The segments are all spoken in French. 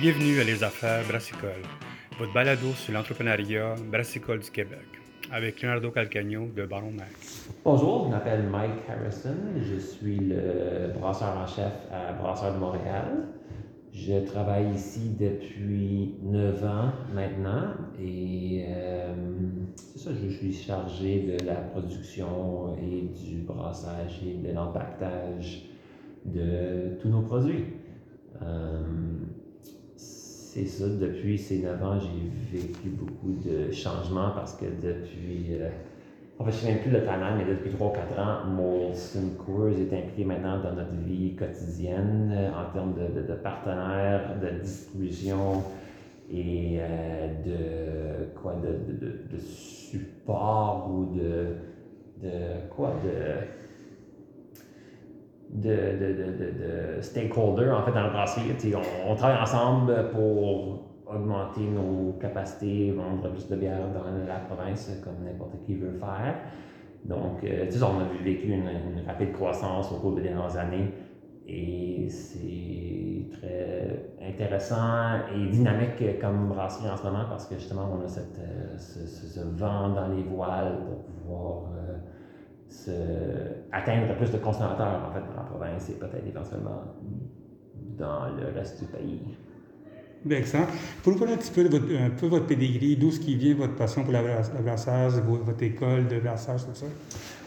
Bienvenue à Les Affaires Brassicole, votre balado sur l'entrepreneuriat brassicole du Québec, avec Leonardo Calcagno de Baron Mac. Bonjour, je m'appelle Mike Harrison, je suis le brasseur en chef à Brasseur de Montréal. Je travaille ici depuis 9 ans maintenant et euh, c'est ça, je suis chargé de la production et du brassage et de l'empaquetage de tous nos produits. Euh, c'est ça, depuis ces 9 ans, j'ai vécu beaucoup de changements parce que depuis, euh, en fait, je ne sais même plus le timeline, mais depuis 3 4 ans, Molson Coors est impliqué maintenant dans notre vie quotidienne euh, en termes de, de, partenaires, de distribution et euh, de quoi, de, de, support ou de, de quoi, de de, de, de, de, stakeholders en fait dans le brasserie. On, on, travaille ensemble pour augmenter nos capacités, vendre plus de bière dans la province comme n'importe qui veut faire. Donc, euh, on a vécu une, une, rapide croissance au cours des dernières années et c'est très intéressant et dynamique comme brasserie en ce moment parce que justement, on a cette, euh, ce, ce, vent dans les voiles pour pouvoir euh, se, atteindre plus de consommateurs en fait, dans la province et peut-être éventuellement dans le reste du pays. Bien, excellent. Pour nous parler un petit peu de votre, un peu votre pedigree, d'où ce qui vient votre passion pour la, brassage, votre école de brassage, tout ça?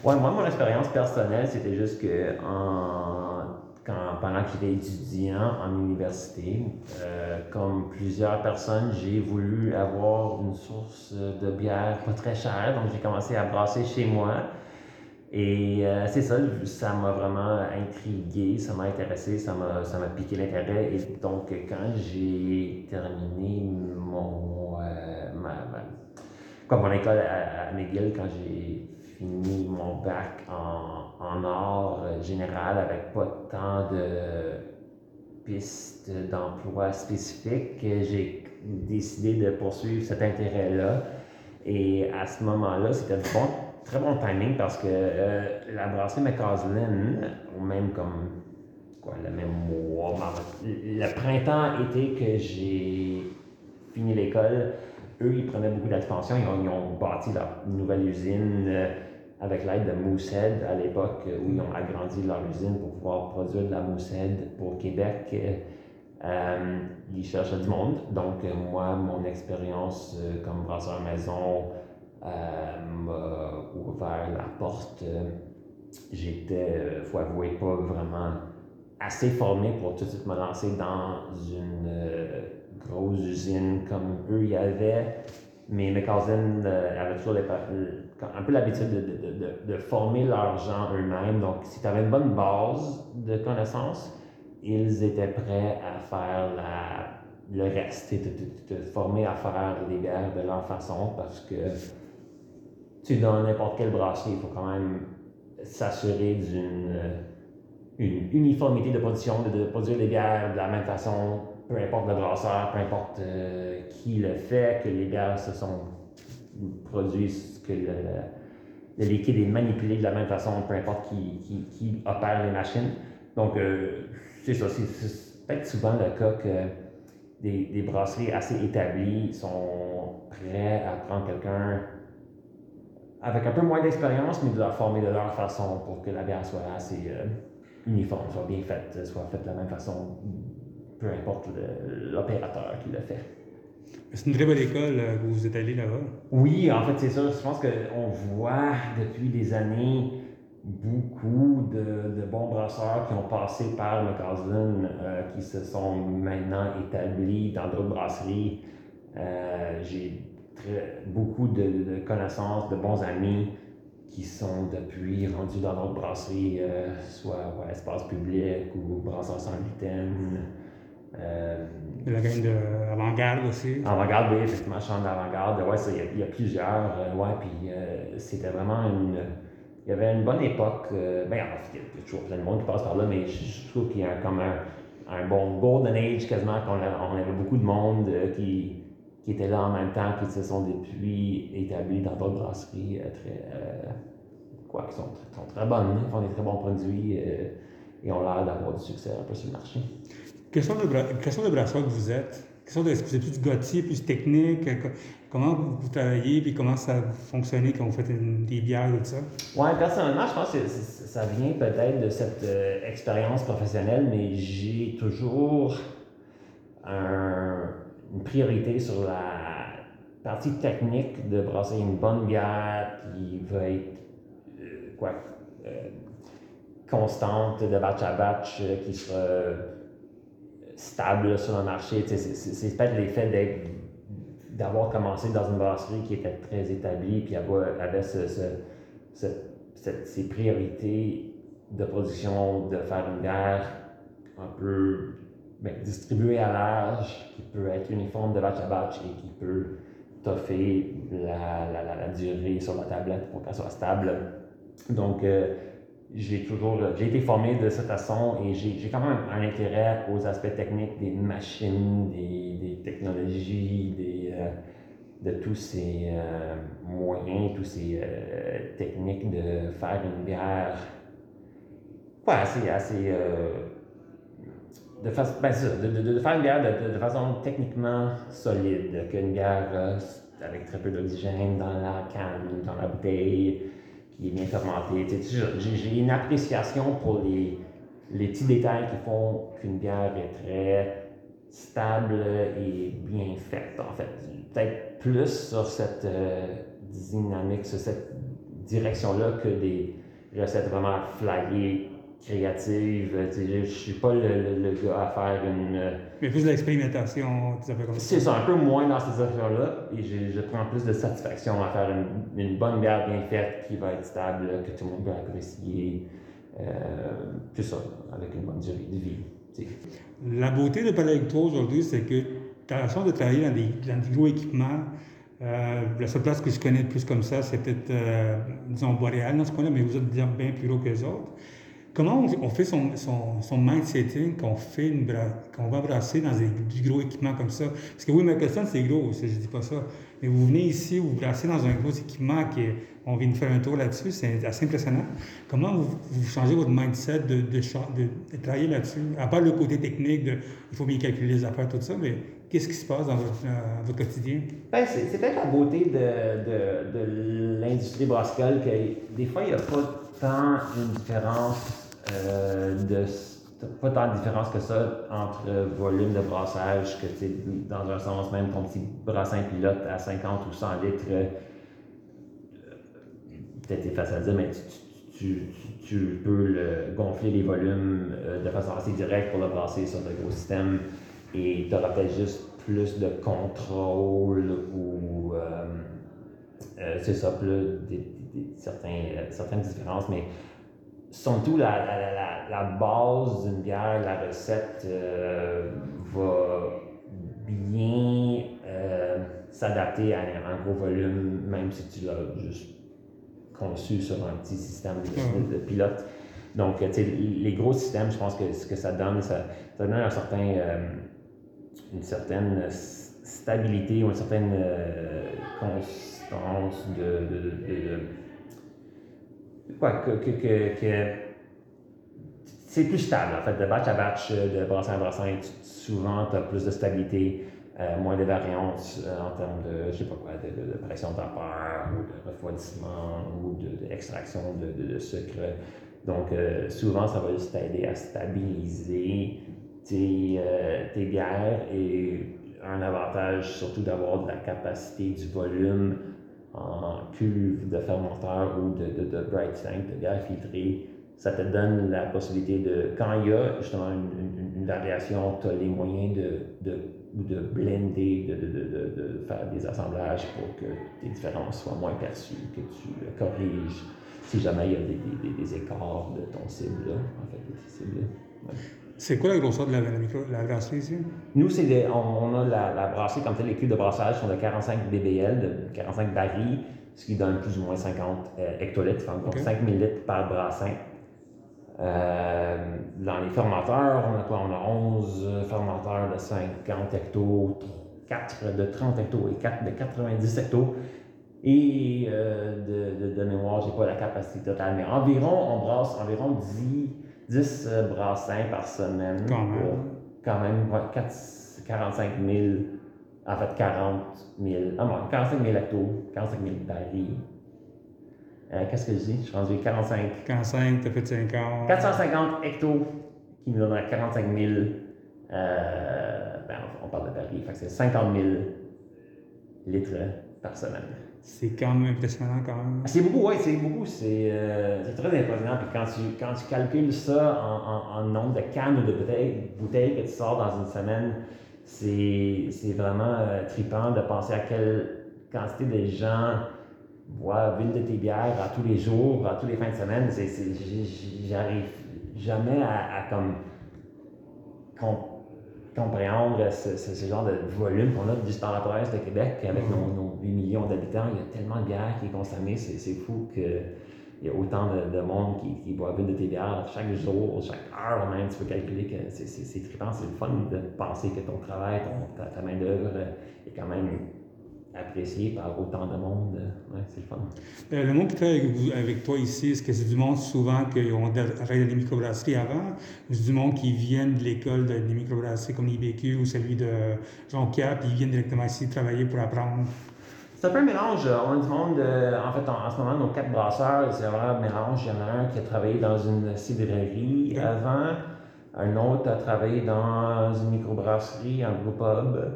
Oui, moi, mon expérience personnelle, c'était juste que en, quand, pendant que j'étais étudiant en université, euh, comme plusieurs personnes, j'ai voulu avoir une source de bière pas très chère, donc j'ai commencé à brasser chez moi. Et euh, c'est ça, ça m'a vraiment intrigué, ça m'a intéressé, ça m'a, ça m'a piqué l'intérêt. Et donc, quand j'ai terminé mon, euh, mon école à, McGill, quand j'ai fini mon bac en, en art général avec pas tant de pistes d'emploi spécifiques, j'ai décidé de poursuivre cet intérêt-là. Et à ce moment-là, c'était bon très bon timing parce que euh, la brasserie McCausland, ou même comme quoi, le même mois, le printemps été que j'ai fini l'école, eux, ils prenaient beaucoup d'expansion. Ils, ont, bâti leur nouvelle usine euh, avec l'aide de Moosehead à l'époque, où ils ont agrandi leur usine pour pouvoir produire de la Moosehead pour Québec. Euh, ils cherchaient du monde. Donc, moi, mon expérience comme brasseur maison, m'a ouvert la porte. J'étais, il faut avouer, pas vraiment assez formé pour tout de suite me lancer dans une euh, grosse usine comme eux y avaient. Mais mes cousins euh, avaient toujours un peu l'habitude de, de, de, former leurs gens eux-mêmes. Donc, si tu avais une bonne base de connaissances, ils étaient prêts à faire le reste, te, te, former à faire les bières de leur façon parce que tu dans n'importe quel brasserie, il faut quand même s'assurer d'une euh, une uniformité de production, de, produire des bières de la même façon, peu importe le brasseur, peu importe euh, qui le fait, que les bières se sont produites, que le, liquide est manipulé de la même façon, peu importe qui, qui, qui opère les machines. Donc, euh, c'est ça, c'est peut-être souvent le cas que des, des brasseries assez établies sont prêts à prendre quelqu'un avec un peu moins d'expérience, mais de la former de leur façon pour que la bière soit assez euh, uniforme, soit bien faite, soit faite de la même façon, peu importe l'opérateur qui le fait. C'est une très belle école euh, que vous êtes allé là-bas. Oui, en fait, c'est ça. Je pense qu'on voit depuis des années beaucoup de, de, bons brasseurs qui ont passé par le euh, qui se sont maintenant établis dans d'autres brasseries. Euh, J'ai beaucoup de, connaissances, de bons amis qui sont depuis rendus dans notre brasserie, euh, soit à Espace Public ou Brasseur sans gluten. Euh, la gang d'avant-garde aussi. Avant-garde, oui, effectivement, chambre d'avant-garde. Ouais, il y, a plusieurs. Euh, ouais, puis c'était vraiment une. Il y avait une bonne époque. ben, il y a toujours plein de monde qui passe par là, mais je, trouve qu'il y a comme un, un, bon golden age quasiment, qu'on on avait beaucoup de monde qui qui étaient là en même temps, qui se sont depuis établis dans d'autres brasseries euh, très, euh, quoi, qui sont, sont, très bonnes, font des très bons produits euh, et ont l'air d'avoir du succès un peu sur le marché. Quelle sorte de, de brasseur que vous êtes? De, est-ce que vous êtes plus gotier, plus technique? Comment vous, travaillez, puis comment ça fonctionne quand vous faites des bières et tout ça? Oui, personnellement, je pense que ça vient peut-être de cette euh, expérience professionnelle, mais j'ai toujours une priorité sur la partie technique de brasser une bonne bière qui va être euh, quoi, euh, constante de batch à batch, qui sera stable sur le marché. C'est peut-être l'effet d'être d'avoir commencé dans une brasserie qui était très établie, puis avait ce, ces priorités de production, de faire une bière un peu ben, distribuée à l'âge, qui peut être uniforme de batch à batch et qui peut toffer la, la, la, durée sur la tablette pour qu'elle soit stable. Donc, euh, j'ai toujours j'ai été formé de cette façon et j'ai quand même un intérêt aux aspects techniques des machines, des, des technologies, des, euh, de tous ces euh, moyens, tous ces techniques de faire une bière assez, assez de, ben, de, de, de, faire une bière de, façon techniquement solide, qu'une bière avec très peu d'oxygène dans la canne, dans la bouteille, qui est bien fermenté. J'ai une appréciation pour les, les petits détails qui font qu'une bière est très stable et bien faite, en fait. Peut-être plus sur cette euh, dynamique, sur cette direction-là que des recettes vraiment flyées créative. Je ne suis pas le, le, gars à faire une. Euh, Mais plus de l'expérimentation, C'est ça, un peu moins dans ces affaires-là. Et je, je, prends plus de satisfaction à faire une, une, bonne bière bien faite qui va être stable, que tout le monde va apprécier. Euh, tout ça, avec une bonne durée de vie. La beauté de parler avec toi aujourd'hui, c'est que tu as la chance de travailler dans des, dans des gros équipements. Euh, la seule place que je connais plus comme ça, c'est peut-être, euh, disons, Boréal dans ce coin-là, mais vous êtes bien plus gros que les autres. Comment on, fait son, son, son mindsetting quand on, fait une va brasser dans du gros équipement comme ça? Parce que oui, Michelson, c'est gros, je dis pas ça. Mais vous venez ici, vous brassez dans un gros équipement, qui on vient de faire un tour là-dessus, c'est assez impressionnant. Comment vous, vous, changez votre mindset de, de, travailler là-dessus? À part le côté technique, de, il faut bien calculer les affaires, tout ça, mais qu'est-ce qui se passe dans votre, euh, votre quotidien? Ben, c'est peut-être la beauté de, de l'industrie brassicole que des fois, il n'y a pas tant une différence euh, de pas tant de différence que ça entre volume de brassage que dans un sens même ton petit brassin pilote à 50 ou 100 litres euh, peut-être facile à dire mais tu, tu, peux le, gonfler les volumes euh, de façon assez directe pour le brasser sur de gros systèmes et tu peut-être juste plus de contrôle ou c'est ça plus certaines différences mais surtout la, la, la, base d'une bière, la recette euh, va bien euh, s'adapter à un gros volume, même si tu l'as juste conçu sur un petit système de, pilote. Donc, les gros systèmes, je pense que ce que ça donne, ça, ça donne un certain, euh, une certaine stabilité ou une certaine constance de que, que, que, c'est plus stable, en fait, de batch à batch, de brassin à brassin, souvent, tu as plus de stabilité, euh, moins de variance euh, en termes de, je sais pas quoi, de, pression de vapeur, ou de refroidissement, ou d'extraction de, de, sucre. Donc, euh, souvent, ça va juste t'aider à stabiliser tes, tes bières et un avantage surtout d'avoir de la capacité du volume en cuve de fermenteur ou de, de, de bright tank, de bière filtrée, ça te donne la possibilité de, quand il y a justement une, une, variation, tu as les moyens de, de, de blender, de, de, faire des assemblages pour que tes différences soient moins perçues, que tu corriges si jamais il y a des, des, des écarts de ton cible, en fait, de tes cibles. C'est quoi la grosseur de la, la, brasserie ici? Nous, c'est on, a la, la, brasserie, comme tel, les cuves de brassage sont de 45 BBL, de 45 barils, ce qui donne plus ou moins 50 euh, hectolitres, donc 5000 litres par brassin. Euh, dans les fermenteurs, on a quoi? On a 11 fermenteurs de 50 hectos, 4 de 30 hectos et 4 de 90 hectos. Et euh, de, de, de, mémoire, je n'ai pas la capacité totale, mais environ, on brasse environ 10 10 euh, brassins par semaine. Quand même. quand même 45 000, en fait 40 000, ah non, 45 000 hectos, 45 000 barils. Euh, Qu'est-ce que je dis? Je suis rendu 45. 45, t'as fait 50. 450 hectos qui nous donneraient 45 000. Euh, ben, on parle de barils, c'est 50 000 litres par semaine. C'est quand même impressionnant quand même. C'est beaucoup, oui, c'est beaucoup. C'est euh, c'est très impressionnant. Puis quand tu, quand tu calcules ça en, en- nombre de cannes ou de bouteilles, bouteilles que tu sors dans une semaine, c'est vraiment euh, trippant de penser à quelle quantité de gens boivent une de tes bières à tous les jours, à tous les fins de semaine. J'arrive jamais à, à comme com- compréhendre ce, ce- ce genre de volume qu'on a juste dans la province de Québec, puis avec nos, nos 8 millions d'habitants, il y a tellement de bière qui est consommée, c'est fou qu'il y a autant de, de monde qui, qui boit une de tes bières chaque jour, chaque heure même, tu peux calculer que c'est trippant, c'est le fun de penser que ton travail, ton, ta, ta main-d'œuvre est quand même appréciée par autant de monde. Ouais, c'est le fun. Euh, le monde qui travaille avec, vous- avec toi ici, est-ce que c'est du monde souvent qui ont arrêté des microbrasseries avant? Ou c'est du monde qui viennent de l'école de- des microbrasseries comme l'IBQ ou celui de Jonquière, puis ils viennent directement ici travailler pour apprendre? C'est un peu un mélange. On monde, euh, en fait, en, en ce moment, nos quatre brasseurs, c'est vraiment un mélange. Il y en a un qui a travaillé dans une cidrerie avant, un autre a travaillé dans une microbrasserie, un brewpub. Euh,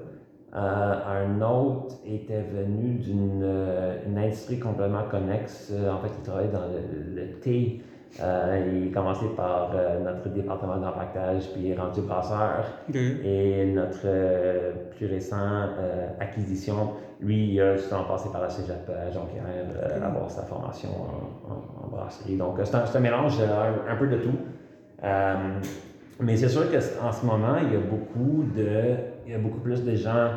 un autre était venu d'une euh, une industrie complètement connexe. Euh, En fait, il travaillait dans le, le thé. Euh, il a commencé par euh, notre département d'empaquetage, puis il est rendu brasseur. Et notre euh, plus récent euh, acquisition, lui, il a justement passé par la cégep à Jonquière, euh, Ok. avoir sa formation en, en- en brasserie. Donc, euh, c'est un, un mélange euh, un, un peu de tout. Euh, mais c'est sûr qu'en ce moment, il y a beaucoup de, il y a beaucoup plus de gens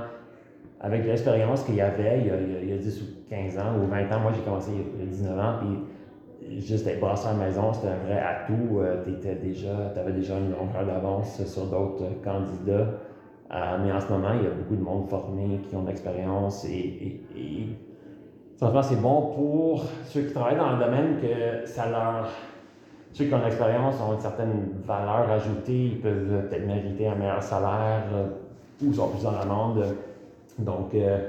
avec l'expérience qu'il y avait il y, a, il y a- il y a 10 ou 15 ans ou 20 ans. Moi, j'ai commencé il y a 19 ans, puis juste être brasseur maison, c'était un vrai atout. tu avais déjà une longueur d'avance sur d'autres euh, candidats. Euh, mais en ce moment, il y a beaucoup de monde formé qui ont de l'expérience et, franchement, c'est bon pour ceux qui travaillent dans le domaine que ça leur. Ceux qui ont de l'expérience ont une certaine valeur ajoutée, ils peuvent peut-être mériter un meilleur salaire euh, ou sont plus en amende. Donc, euh,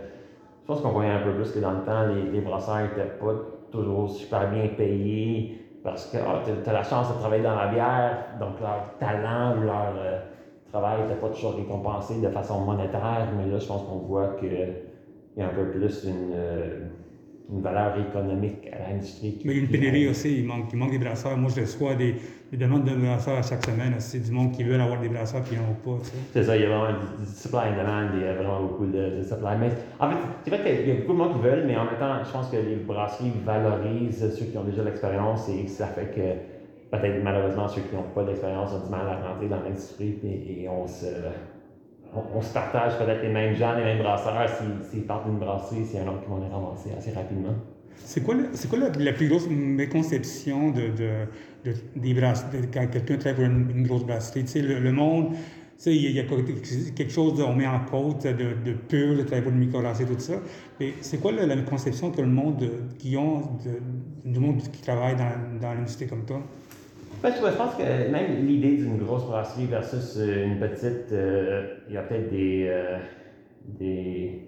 je pense qu'on voyait un peu plus que dans le temps, les, les brasseurs n'étaient pas toujours super bien payés parce que tu as la chance de travailler dans la bière, donc leur talent ou leur euh, travail n'était pas toujours récompensé de façon monétaire, mais là, je pense qu'on voit qu'il y a un peu plus une, euh, une valeur économique à l'industrie. Mais il y a une pénurie aussi, il manque, il manque des brasseurs. Moi, je reçois des, des demandes de brasseurs à chaque semaine. C'est du monde qui veut avoir des brasseurs puis ils n'en ont pas. C'est ça, il y a vraiment du, supply and demand, il y a vraiment beaucoup de, supply. Mais en fait, c'est vrai qu'il y a beaucoup de monde qui veulent, mais en même temps, je pense que les brasseries valorisent ceux qui ont déjà l'expérience et ça fait que peut-être malheureusement ceux qui n'ont pas d'expérience ont du mal à rentrer dans l'industrie et, on se. On, se partage peut-être les mêmes gens, les mêmes brasseurs. S'ils s'ils partent d'une brasserie, c'est un autre qui vont les ramasser assez rapidement. C'est quoi, le- quoi la, plus grosse méconception de, de, de- des brass- de- quand quelqu'un travaille une, une grosse brasserie? Tu sais, le, le monde, il y a, quelque chose, de- on met en côte de, de pur, de travailler pour une microbrasserie, tout ça. Mais c'est quoi la, la conception que le monde de- qui ont de- du monde qui travaille dans, dans l'industrie comme toi? Ben, je pense que même l'idée d'une grosse brasserie versus euh, une petite, euh, il y a peut-être des, euh, des,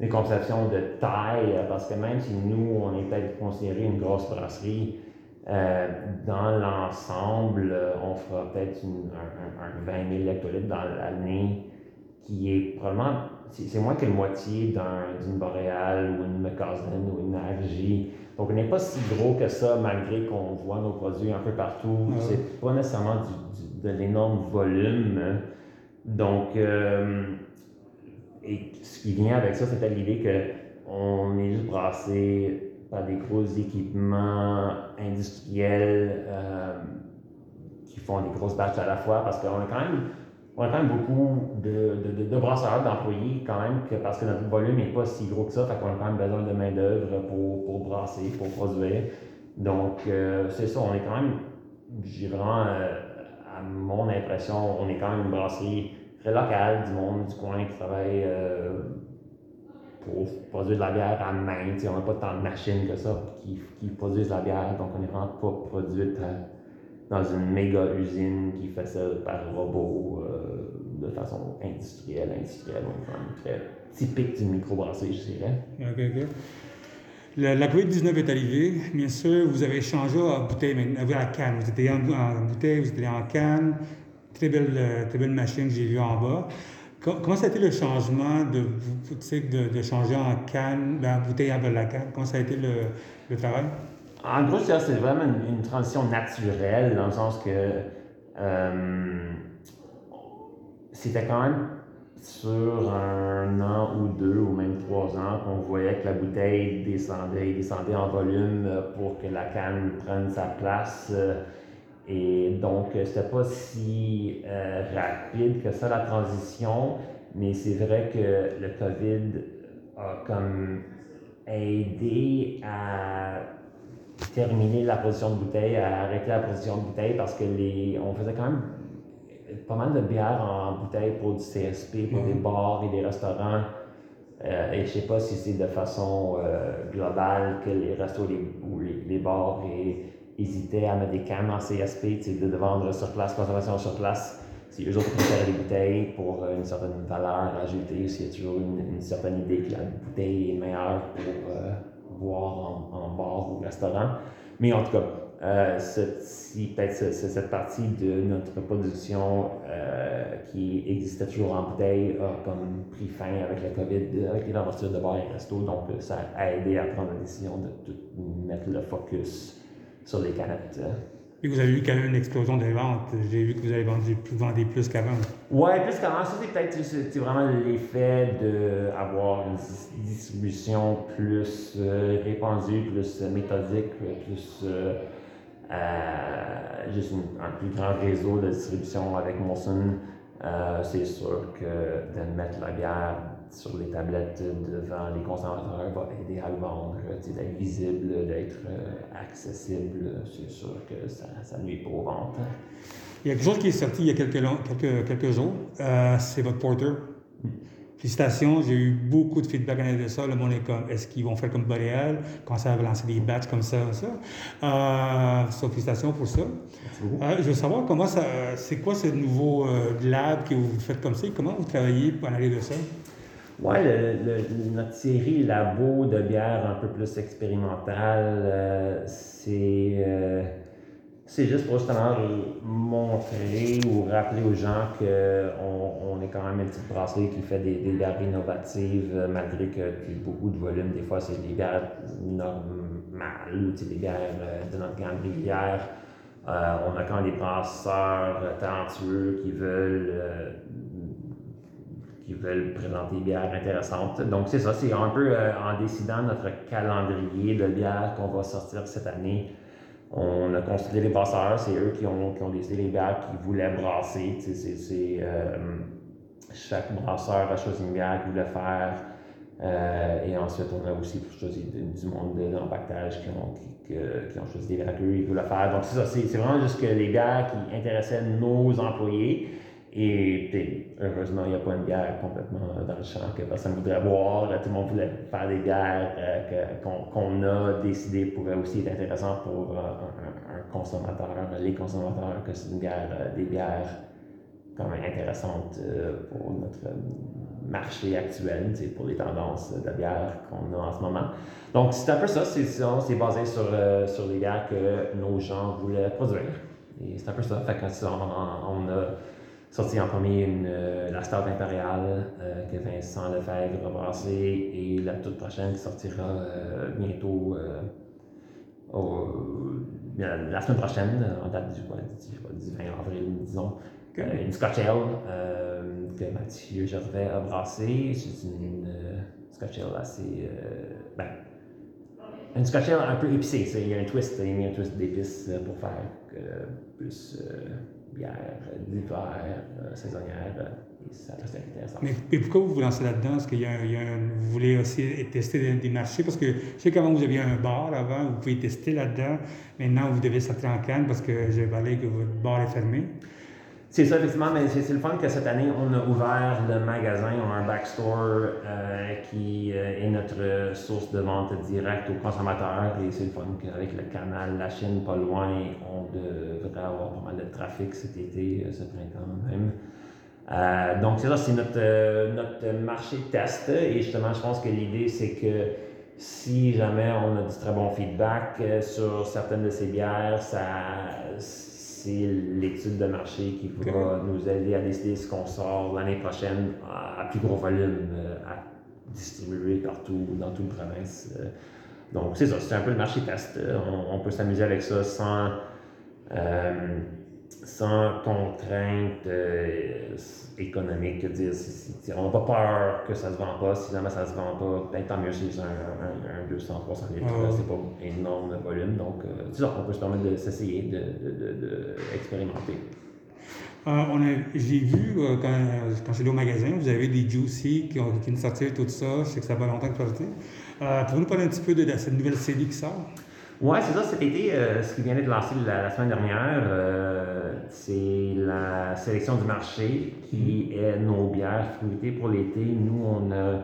des conceptions de taille, euh, parce que même si nous, on est peut-être considéré une grosse brasserie, euh, dans l'ensemble, euh, on fera peut-être un, un- un 20 000 hectolitres dans l'année, qui est probablement, c'est moins que la moitié d'un- d'une Boréal ou une McCausland ou une RJ. Donc, on n'est pas si gros que ça, malgré qu'on voit nos produits un peu partout. Ouais. C'est pas nécessairement du- du- de l'énorme volume. Donc, euh, et ce qui vient avec ça, c'était l'idée qu'on est juste brassé par des gros équipements industriels euh, qui font des grosses batches à la fois, parce qu'on a quand même on a quand même beaucoup de, de, brasseurs, d'employés, quand même, parce que notre volume n'est pas si gros que ça, fait qu'on a quand même besoin de main-d'œuvre pour, pour brasser, pour produire. Donc, euh, c'est ça, on est quand même, j'ai vraiment, euh, à mon impression, on est quand même une brasserie très locale, du monde du coin qui travaille euh, pour produire de la bière à main. Tu sais, on n'a pas tant de machines que ça qui, qui produisent la bière, donc on n'est vraiment pas produite à- dans une méga usine qui fait ça par robot. euh, de façon industrielle, industrielle, très typique du microbrasserie, je dirais. OK, OK. La, la COVID-19 est arrivée. Bien sûr, vous avez changé à bouteille, à canne. Vous étiez en, en, bouteille, vous étiez en canne. Très belle, euh, très belle machine que j'ai vue en bas. Comment ça a été le changement de, de, de changer en canne, ben, en bouteille avec la canne? Comment ça a été le, le travail? En gros, c'est vraiment une, transition naturelle, dans le sens que euh, c'était quand même sur un an ou deux ou même trois ans qu'on voyait que la bouteille descendait, descendait en volume pour que la canne prenne sa place. Et donc, c'était pas si euh, rapide que ça la transition, mais c'est vrai que le COVID a comme aidé à terminer la position de bouteille, à arrêter la position de bouteille parce que les, on faisait quand même pas mal de bières en bouteille pour du CSP, pour des mhm. bars et des restaurants. Euh, et je sais pas si c'est de façon euh, globale que les restos ou les, les bars hésitaient à mettre des cannes en CSP, de vendre sur place, consommation sur place. Si eux autres préfèrent des bouteilles pour une certaine valeur ajoutée, s'il y a toujours une, certaine idée que la bouteille est meilleure pour euh, boire en, bar ou restaurant. Mais en tout cas, euh, cette, partie de notre production euh, qui existait toujours en bouteille a comme pris fin avec la COVID, avec les ouvertures de bars et restos. Donc, ça a aidé à prendre la décision de mettre le focus sur les canettes. Et vous avez eu quand même une explosion des ventes. J'ai vu que vous avez vendu plus, vendu plus qu'avant. Oui, plus qu'avant. Ça, c'est peut-être vraiment l'effet d'avoir une distribution plus euh, répandue, plus méthodique, plus. Euh, euh, juste un plus grand réseau de distribution avec Molson, euh, c'est sûr que de mettre la bière sur les tablettes devant les consommateurs va aider à le vendre, d'être visible, d'être euh, accessible. C'est sûr que ça, ça nuit pas aux ventes. Il y a quelque chose qui est sorti il y a quelques, quelques, quelques jours, c'est votre porter. Mm. Félicitations, j'ai eu beaucoup de feedback de ça. Le monde est comme, est-ce qu'ils vont faire comme Boréal, commencer à lancer des batchs comme ça, ça? Euh, félicitations pour ça. Euh, je veux savoir comment ça, c'est quoi ce nouveau euh, lab que vous faites comme ça et comment vous travaillez pour en aller de ça? Oui, notre série labo de bière un peu plus expérimentale, euh, c'est c'est juste pour justement montrer ou rappeler aux gens qu'on on est quand même une petite brasserie qui fait des, des bières innovatives, euh, malgré ait beaucoup de volume. Des fois, c'est des bières normales, ou des bières euh, de notre gamme régulière. Euh, on a quand même des brasseurs talentueux qui veulent, qui veulent présenter des bières intéressantes. Donc, c'est ça, c'est un peu en décidant notre calendrier de bières qu'on va sortir cette année. On a construit les brasseurs, c'est eux qui ont, qui ont décidé les bières qu'ils voulaient brasser. Euh, chaque brasseur a choisi une bière qu'il voulait faire. Euh, et ensuite, on a aussi choisi du monde de l'empaquetage qui ont, qui, qui, ont choisi des bières qu'ils voulaient faire. Donc, c'est ça, c'est, vraiment juste que les bières qui intéressaient nos employés. Et heureusement, il n'y a pas une bière complètement dans le champ que personne ne voudrait boire. Tout le monde voulait faire des bières euh, qu'on a décidé pourraient aussi être intéressantes pour euh, un, consommateur, les consommateurs, que c'est une bière, euh, des bières quand même intéressantes pour notre marché actuel, pour les tendances de bière qu'on a en ce moment. Donc, c'est un peu ça, c'est basé sur, sur les bières que nos gens voulaient produire. Et c'est un peu ça. Fait que on a sorti en premier une, euh, la Star impériale euh, que Vincent Lefebvre a brassée et la toute prochaine qui sortira euh, bientôt la semaine prochaine, en date du, du 20 avril, disons. une Scotch Ale que Mathieu Gervais a brassée. C'est une, Scotch Ale assez. ben, une Scotch Ale un peu épicée. Il y a un twist, il y a mis un twist d'épices pour faire plus bière d'hiver, euh, saisonnière, euh, et ça reste intéressant. Mais, pourquoi vous vous lancez là-dedans? Est-ce a, vous voulez aussi tester des, marchés? Parce que je sais qu'avant vous aviez un bar avant, vous pouvez tester là-dedans. Maintenant, vous devez sortir en canne parce que j'ai parlé que votre bar est fermé. C'est ça, effectivement, mais c'est le fun que cette année, on a ouvert le magasin, on a un backstore euh, qui euh, est notre source de vente directe aux consommateurs. Et c'est le fun qu'avec le canal La Chine pas loin, on devrait avoir pas mal de trafic cet été, euh, ce printemps même. donc, c'est ça, c'est notre, notre marché test. Et justement, je pense que l'idée, c'est que si jamais on a du très bon feedback sur certaines de ces bières, ça, c'est l'étude de marché qui pourra nous aider à décider ce qu'on sort l'année prochaine à, plus gros volume, à distribuer partout dans toute la province. Donc, c'est ça, c'est un peu le marché test. On, peut s'amuser avec ça sans, euh, sans contrainte euh, économique. Dire, on n'a pas peur que ça ne se vend pas. Si jamais ça ne se vend pas, ben, tant mieux si c'est un, un, 200, 300 litres. C'est pas énorme volume. Donc, euh, on peut se permettre de s'essayer d'expérimenter. De, de, j'ai vu quand, quand j'étais au magasin, vous avez des Juicy qui, ont, qui nous sortaient tout ça. Je sais que ça va longtemps que ça euh, Pouvez-nous parler un petit peu de, cette nouvelle série qui sort? Oui, c'est ça. Cet été, euh, ce qui vient de lancer la, semaine dernière, euh, c'est la sélection du marché qui est nos bières fruitées pour l'été. Nous, on a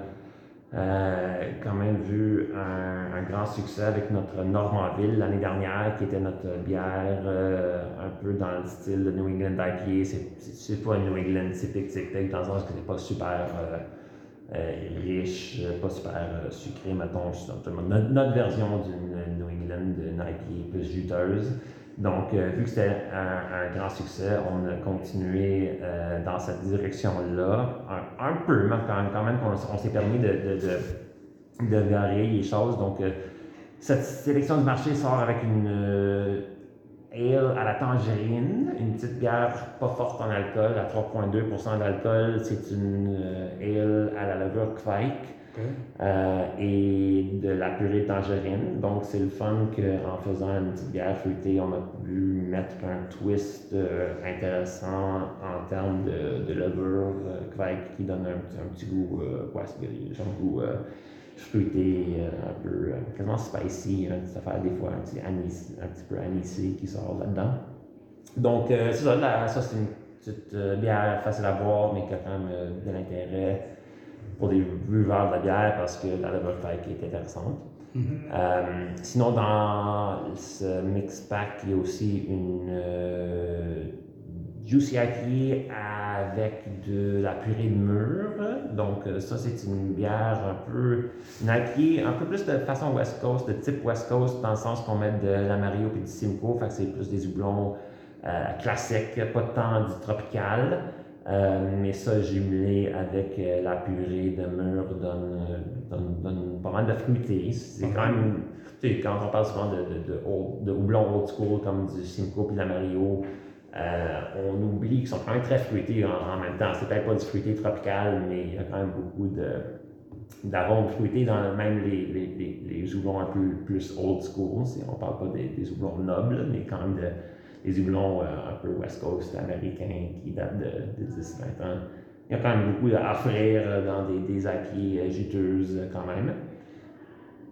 euh, quand même vu un, grand succès avec notre Normandville l'année dernière, qui était notre bière un peu dans le style de New England IPA. C'est pas un New England typique, typique, dans le sens que c'est pas super riche, pas super sucré, mettons, notre, notre version d'une D'une IPA plus juteuse. Donc, vu que c'était un, grand succès, on a continué dans cette direction-là, un, peu, mais quand même, quand même on, s'est permis de, de, de, varier les choses. Donc, cette sélection du marché sort avec une ale à la tangerine, une petite bière pas forte en alcool, à 3,2% d'alcool. C'est une euh, ale à la levure Kveik euh, et de la purée de tangerine. Donc, c'est le fun qu'en faisant une petite bière fruitée, on a pu mettre un twist euh, intéressant en termes de, de levure Kveik qui donne un, petit goût, quoi, un goût fruité, euh, un peu euh, quasiment spicy, hein, ça fait des fois un petit, un petit peu anisé qui sort là-dedans. Donc, euh, ça, ça c'est une petite bière facile à boire, mais qui a quand même de l'intérêt pour des buveurs de la bière parce que la level qui est intéressante. Mm-hmm. sinon, dans ce mix pack, il y a aussi une juicy IPA avec de la purée de mûre. Donc, euh, ça, c'est une bière un peu. Une IPA un peu plus de façon West Coast, de type West Coast, dans le sens qu'on met de la Mario et du Simcoe. Fait que c'est plus des houblons euh, classiques, pas tant du tropical. Euh, mais ça, jumelé avec la purée de mûre, donne, donne, pas mal de fruité. C'est quand même. Tu sais, quand on parle souvent de, de, de, de houblon old school comme du Simcoe et de la Mario, euh, on oublie qu'ils sont quand même très fruités en, même temps. C'est peut-être pas du fruité tropical, mais il y a quand même beaucoup d'arômes fruités dans même les, les, les, houblons un peu plus old school. On parle pas des, des, houblons nobles, mais quand même des houblons euh, un peu West Coast américains qui datent de, 10-20 ans. Il y a quand même beaucoup à offrir dans des, des IPA juteuses quand même.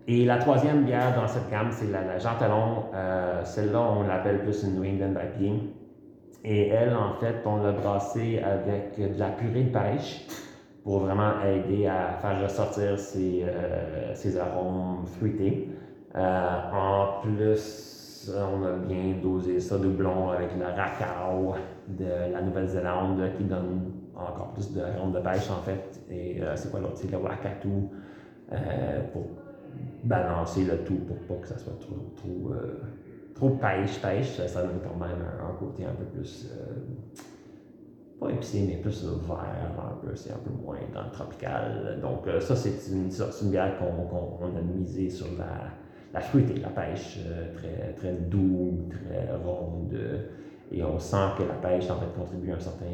Et la troisième bière dans cette gamme, c'est la, la euh, Celle-là, on l'appelle plus une New England IPA. Et elle, en fait, on l'a brassée avec de la purée de pêche pour vraiment aider à faire ressortir ses, euh, arômes fruités. Euh, en plus, on a bien dosé ça doublon avec le racao de la Nouvelle-Zélande qui donne encore plus d'arômes de pêche en fait. Et euh, c'est quoi l'autre? C'est le wakatu pour balancer le tout pour pas que ça soit trop, trop trop pêche, pêche, ça donne quand même un, côté un peu plus, euh, pas épicé, mais plus vert, un peu, c'est un peu moins dans le tropical. Donc euh, ça, c'est une, une bière qu'on a misé sur la, la fruitée, la pêche, euh, très, très doux, très ronde, et on sent que la pêche, en fait, contribue à un certain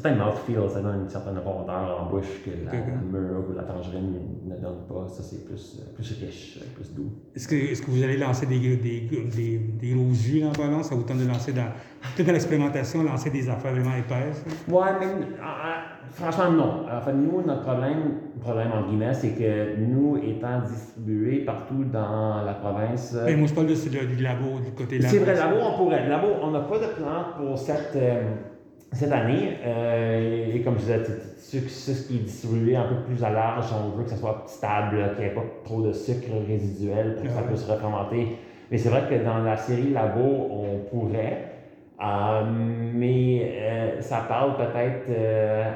certain mouthfeel, ça donne une certaine rondeur en bouche que la mûre ou la tangerine ne donne pas. Ça, c'est plus, plus riche, plus doux. Est-ce que, est que vous allez lancer des, des, des, des gros jus en balance? Ça vous tente de lancer dans, dans l'expérimentation, lancer des affaires vraiment épaisses? Ouais, mais ah, franchement, non. En fait, nous, notre problème, problème en guillemets, c'est que nous, étant distribués partout dans la province. Mais moi, je parle de, du labo, du côté labo. C'est vrai, labo, on pourrait. Labo, on n'a pas de plan pour cette. Euh, cette année, euh, et comme je disais, ce qui est distribué un peu plus à large, on veut que ça soit stable, qu'il n'y ait pas trop de sucre résiduel pour que ça puisse refermenter. Mais c'est vrai que dans la série Labo, on pourrait, euh, mais euh, ça parle peut-être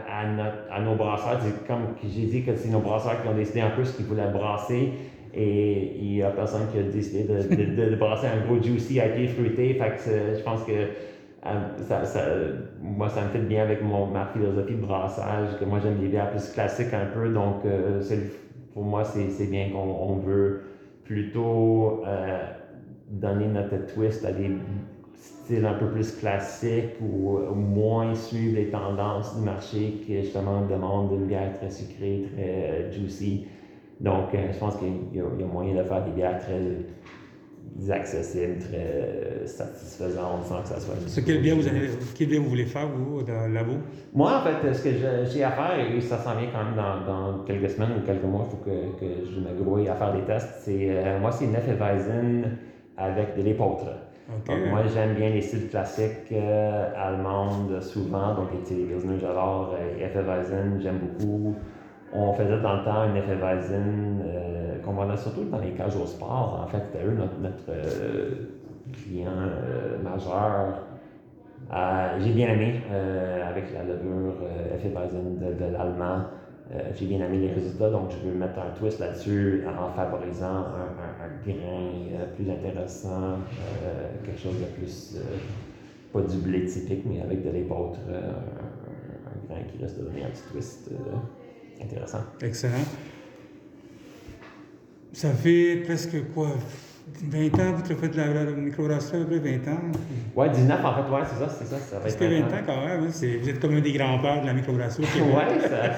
à, à, nos brasseurs. Comme j'ai dit que c'est nos brasseurs qui ont décidé un peu ce qu'ils voulaient brasser. Et il n'y a personne qui a décidé de, de, brasser un gros juicy été fruité. Fait que je pense que ça, ça, moi, ça me fait bien avec mon, ma philosophie de brassage, que moi j'aime les bières plus classiques un peu. Donc, euh, pour moi, c'est bien qu'on veut plutôt donner notre twist à des style un peu plus classique ou, moins suivre les tendances du marché qui justement demande une bière très sucrée, très euh, juicy. Donc, euh, je pense qu'il y, a moyen de faire des bières très accessibles, très euh, satisfaisantes sans que ça soit. Ce quelle bière vous, bière vous voulez faire, vous, dans le labo? Moi, en fait, ce que j'ai à faire, et ça s'en vient quand même dans, dans, quelques semaines ou quelques mois, il faut que, que, je me grouille à faire des tests. C'est, moi, c'est une Hefeweizen avec de l'épeautre moi, j'aime bien les styles classiques euh, allemandes souvent, donc les Pilsner, j'adore. Euh, Hefeweizen, j'aime beaucoup. On faisait dans le temps une Hefeweizen euh, qu'on vendait surtout dans les cages au sport. En fait, c'était eux notre, euh, client majeur. J'ai bien aimé avec la levure Hefeweizen de, de l'allemand. Euh, j'ai bien aimé les résultats, donc je veux mettre un twist là-dessus en favorisant un, grain euh, plus intéressant, euh, quelque chose de plus, pas du blé typique, mais avec de l'épeautre, un, grain qui reste de donner un petit twist intéressant. Excellent. Ça fait presque quoi 20 ans que tu as fait de la, la microbrasserie, à peu près 20 ans? Oui, 19 en fait, ouais, c'est ça, c'est ça. Ça va être 20 ans quand même, hein, vous êtes comme un des grands-pères de la microbrasserie. oui,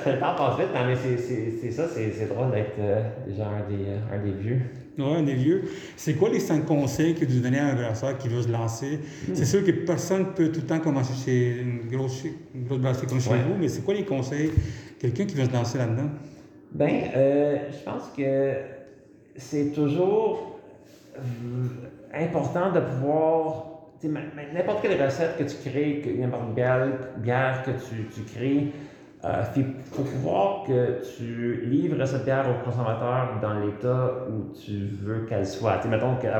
le temps passe vite, hein, mais c'est ça, c'est drôle d'être euh, déjà un des, euh, un des vieux. Oui, un des vieux. C'est quoi les cinq conseils que vous donnez à un brasseur qui veut se lancer? Hmm. C'est sûr que personne ne peut tout le temps commencer chez une grosse, une grosse brasserie comme chez vous, mais c'est quoi les conseils? Quelqu'un qui veut se lancer là-dedans? Bien, euh, je pense que c'est toujours euh, important de pouvoir, n'importe quelle recette que tu crées, n'importe quelle bière que tu, tu crées, il euh, faut pouvoir que tu livres cette bière au consommateur dans l'état où tu veux qu'elle soit. T'sais, mettons qu'il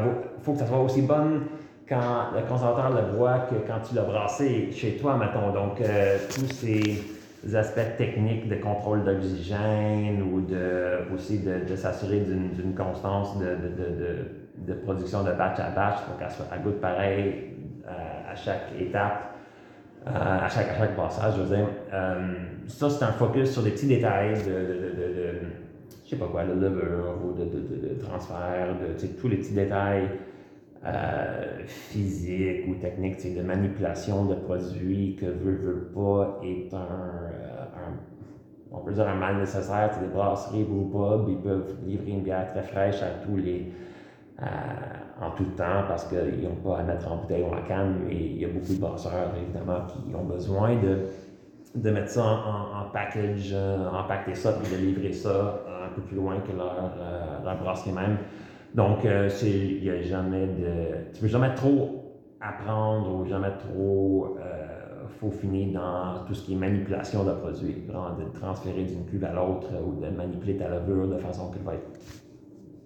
faut que ça soit aussi bonne quand le consommateur le voit que quand tu l'as brassé chez toi, mettons. Donc, euh, tous ces aspects techniques de contrôle d'oxygène ou de, aussi de, s'assurer d'une constance de, de de production de batch à batch pour qu'elle soit à goût pareil euh, à chaque étape, euh, à, chaque, à chaque passage, je veux dire. Euh, ça, c'est un focus sur des petits détails de, je sais pas quoi, de levure ou de, transfert, de tous les petits détails physiques ou techniques, de manipulation de produits que veut, veut pas est un, on peut dire un mal nécessaire. Des brasseries ou pubs, ils peuvent livrer une bière très fraîche à tous les en tout temps parce qu'ils n'ont pas à mettre en bouteille ou en canne, mais il y a beaucoup de brasseurs, évidemment, qui ont besoin de, de mettre ça en, package, euh, empaqueter ça, puis de livrer ça un peu plus loin que euh, leur brasserie même. Donc, euh, il n'y a jamais de. Tu peux jamais trop apprendre ou jamais trop faut finir dans tout ce qui est manipulation de produits, vraiment de transférer d'une cuve à l'autre ou de manipuler ta levure de façon qu'elle va être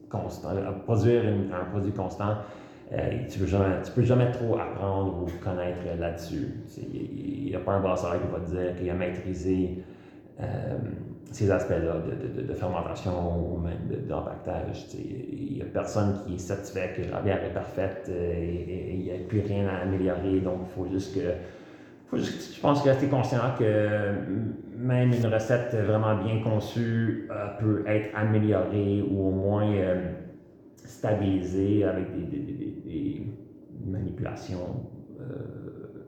constant, produire un produit constant, euh, tu ne peux, peux, jamais trop apprendre ou connaître là-dessus. Il n'y a pas un brasseur qui va te dire qu'il a maîtrisé euh, ces aspects-là de, de, fermentation ou même d'empaquetage. Il n'y a personne qui est satisfait que la bière est parfaite euh, et il n'y a plus rien à améliorer. Donc, il faut juste que faut juste, je pense, rester conscient que même une recette vraiment bien conçue euh, peut être améliorée ou au moins euh, stabilisée avec des, manipulations euh,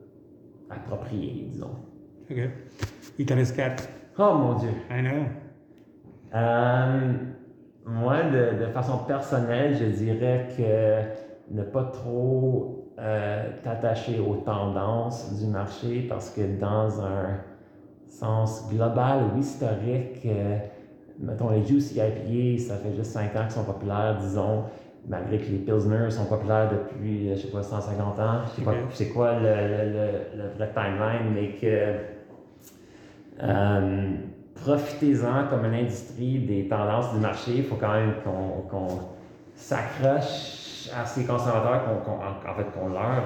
appropriées, disons. OK. Il. Oh mon Dieu. I know. moi, de, de, façon personnelle, je dirais que ne pas trop t'attacher aux tendances du marché parce que dans un sens global ou historique, euh, mettons les Juicy IPA, ça fait juste 5 ans qu'ils sont populaires, disons, malgré que les Pilsner sont populaires depuis, euh, je sais pas, 150 ans. Je sais pas c'est quoi le, le, le, vrai timeline, mais que euh, profitez-en comme une industrie des tendances du marché. Il faut quand même qu'on s'accroche à ces consommateurs, qu'on, en fait, qu'on leur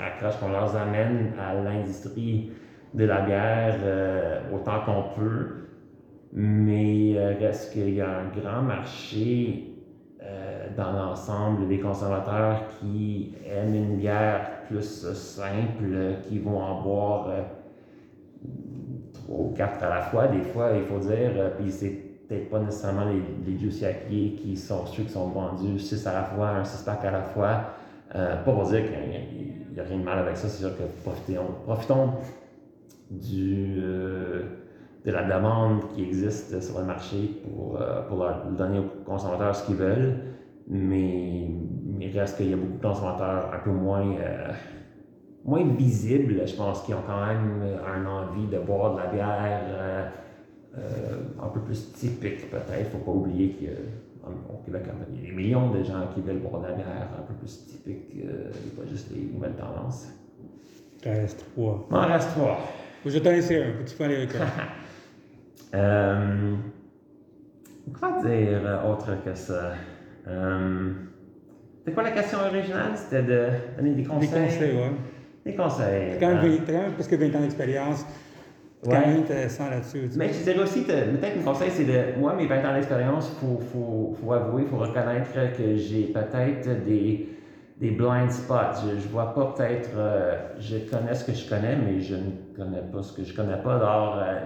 accroche, qu'on leur amène à l'industrie de la bière euh, autant qu'on peut, mais euh, reste qu'il y a un grand marché euh, dans l'ensemble des consommateurs qui aiment une bière plus simple, qui vont en boire ou quatre à la fois, des fois, il faut dire, puis c'est peut-être pas nécessairement les, les juicy qui sont ceux qui sont vendus 6 à la fois, un 6 pack à la fois. pas pour dire qu'il n'y a, rien de mal avec ça, c'est sûr que profitons, profitons du, euh, de la demande qui existe sur le marché pour, euh, pour leur donner aux consommateurs ce qu'ils veulent. Mais, il reste qu'il y a beaucoup de consommateurs un peu moins, euh, moins visibles, je pense, qui ont quand même un envie de boire de la bière un peu plus typique, peut-être. Il ne faut pas oublier qu'il y a des millions de gens qui veulent boire de la bière un peu plus typique, et pas juste les nouvelles tendances. Il reste trois. Il reste trois. Je t'en laisser un, petit peu aller avec euh, Quoi dire autre que ça? Euh, C'était quoi la question originale? C'était de donner des conseils? Des conseils, oui. Des conseils. T'as quand, même, quand même presque 20 ans d'expérience. C'est quand même intéressant là-dessus. Mais je dirais aussi, peut-être mon conseil, c'est de. Moi, mes 20 ans d'expérience, il faut, faut, faut avouer, il faut reconnaître que j'ai peut-être des des blind spots. Je, je vois pas peut-être, euh, je connais ce que je connais, mais je ne connais pas ce que je connais pas. Alors, euh,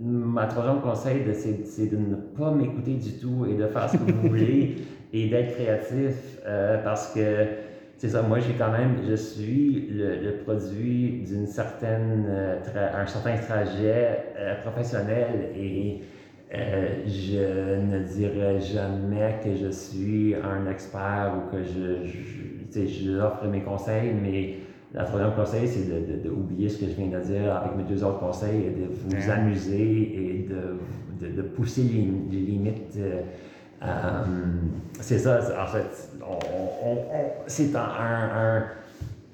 ma troisième conseil, c'est de ne pas m'écouter du tout et de faire ce que vous voulez et d'être créatif euh, parce que c'est ça, moi j'ai quand même, je suis le, produit d'une certaine, un certain trajet professionnel et euh, je ne dirais jamais que je suis un expert ou que je, je, je offre mes conseils, mais la troisième conseil, c'est d'oublier de, ce que je viens de dire avec mes deux autres conseils et de vous amuser et de, de, pousser les, limites. Euh, euh, c'est ça, en fait, c'est un, un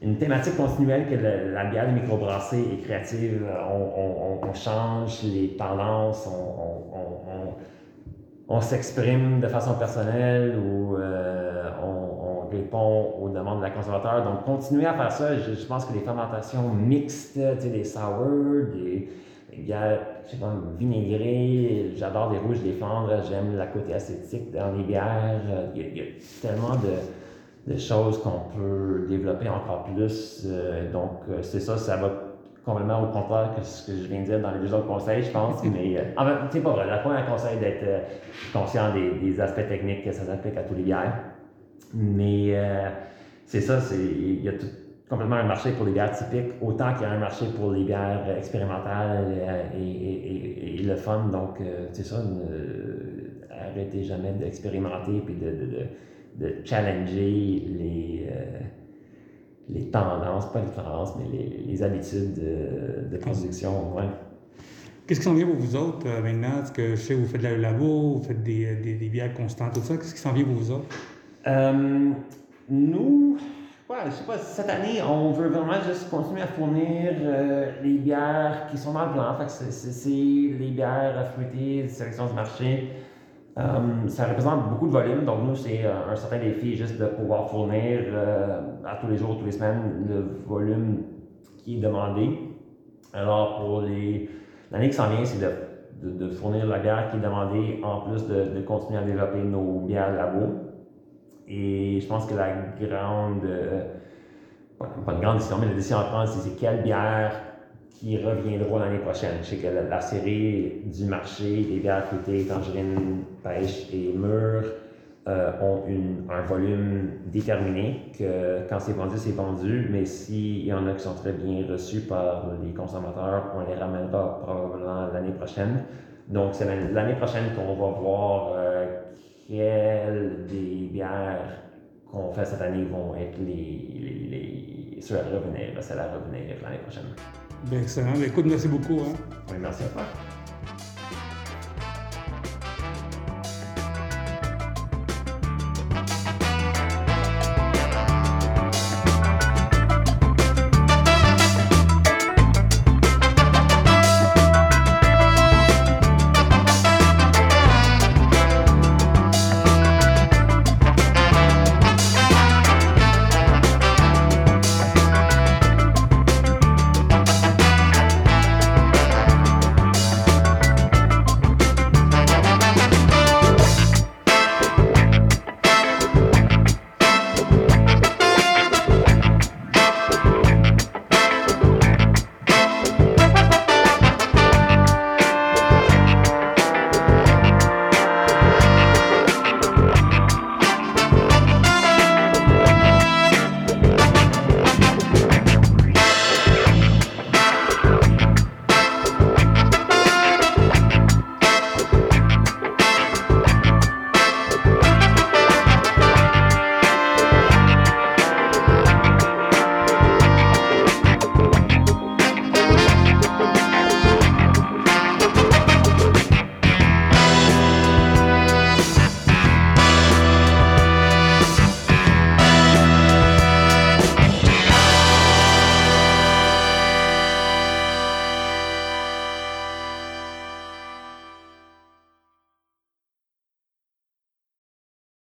une thématique continuelle que la bière de microbrassée est créative. On, change les tendances, on, s'exprime de façon personnelle ou euh, on, répond aux demandes de la consommateur. Donc, continuez à faire ça. Je, pense que les fermentations mixtes, des sour, des, bières, je sais pas, vinaigrées, j'adore des rouges, des flandres, j'aime la côté acétique dans les bières. il y a tellement de choses qu'on peut développer encore plus. Euh, donc, euh, c'est ça, ça va complètement au contraire que ce que je viens de dire dans les deux autres conseils, je pense. mais euh, en fait, c'est pas vrai. La première conseil d'être conscient des, aspects techniques que ça s'applique à tous les bières. Mais c'est ça, il y a complètement un marché pour les bières typiques, autant qu'il y a un marché pour les bières expérimentales et, le fun. Donc, c'est ça, arrêtez jamais d'expérimenter et de de challenger les, euh, les tendances, pas les tendances, mais les, les habitudes de, de production. Ouais. Qu'est-ce qui s'en vient pour vous autres euh, maintenant? Est-ce que je sais, vous faites de la labo, vous faites des, des, des bières constantes, tout ça. Qu'est-ce qui s'en vient pour vous autres? Euh, nous, ouais, je sais pas, cette année, on veut vraiment juste continuer à fournir les bières qui sont dans le plan. C'est les bières fruitées, sélection du marché. Euh, ça représente beaucoup de volume, donc nous, c'est euh, un certain défi juste de pouvoir fournir euh, à tous les jours, toutes les semaines, le volume qui est demandé. Alors, pour l'année qui s'en vient, c'est de, de, fournir la bière qui est demandée, en plus de, continuer à développer nos bières labo. Et je pense que la grande, pas, une grande décision, mais la décision à prendre, c'est quelle bière qui reviendront l'année prochaine. Je sais que la, série du marché des bières fruitées, tangerine, pêche et mûres euh, ont un volume déterminé que quand c'est vendu, c'est vendu, mais s'il y en a qui sont très bien reçus par les consommateurs, on les ramènera probablement l'année prochaine. Donc, c'est l'année prochaine qu'on va voir euh, quelles des bières qu'on fait cette année vont être les, les, les, sur à revenir, celles à revenir l'année prochaine. Bien, excellent. Écoute, merci beaucoup. Hein. Oui, merci à toi.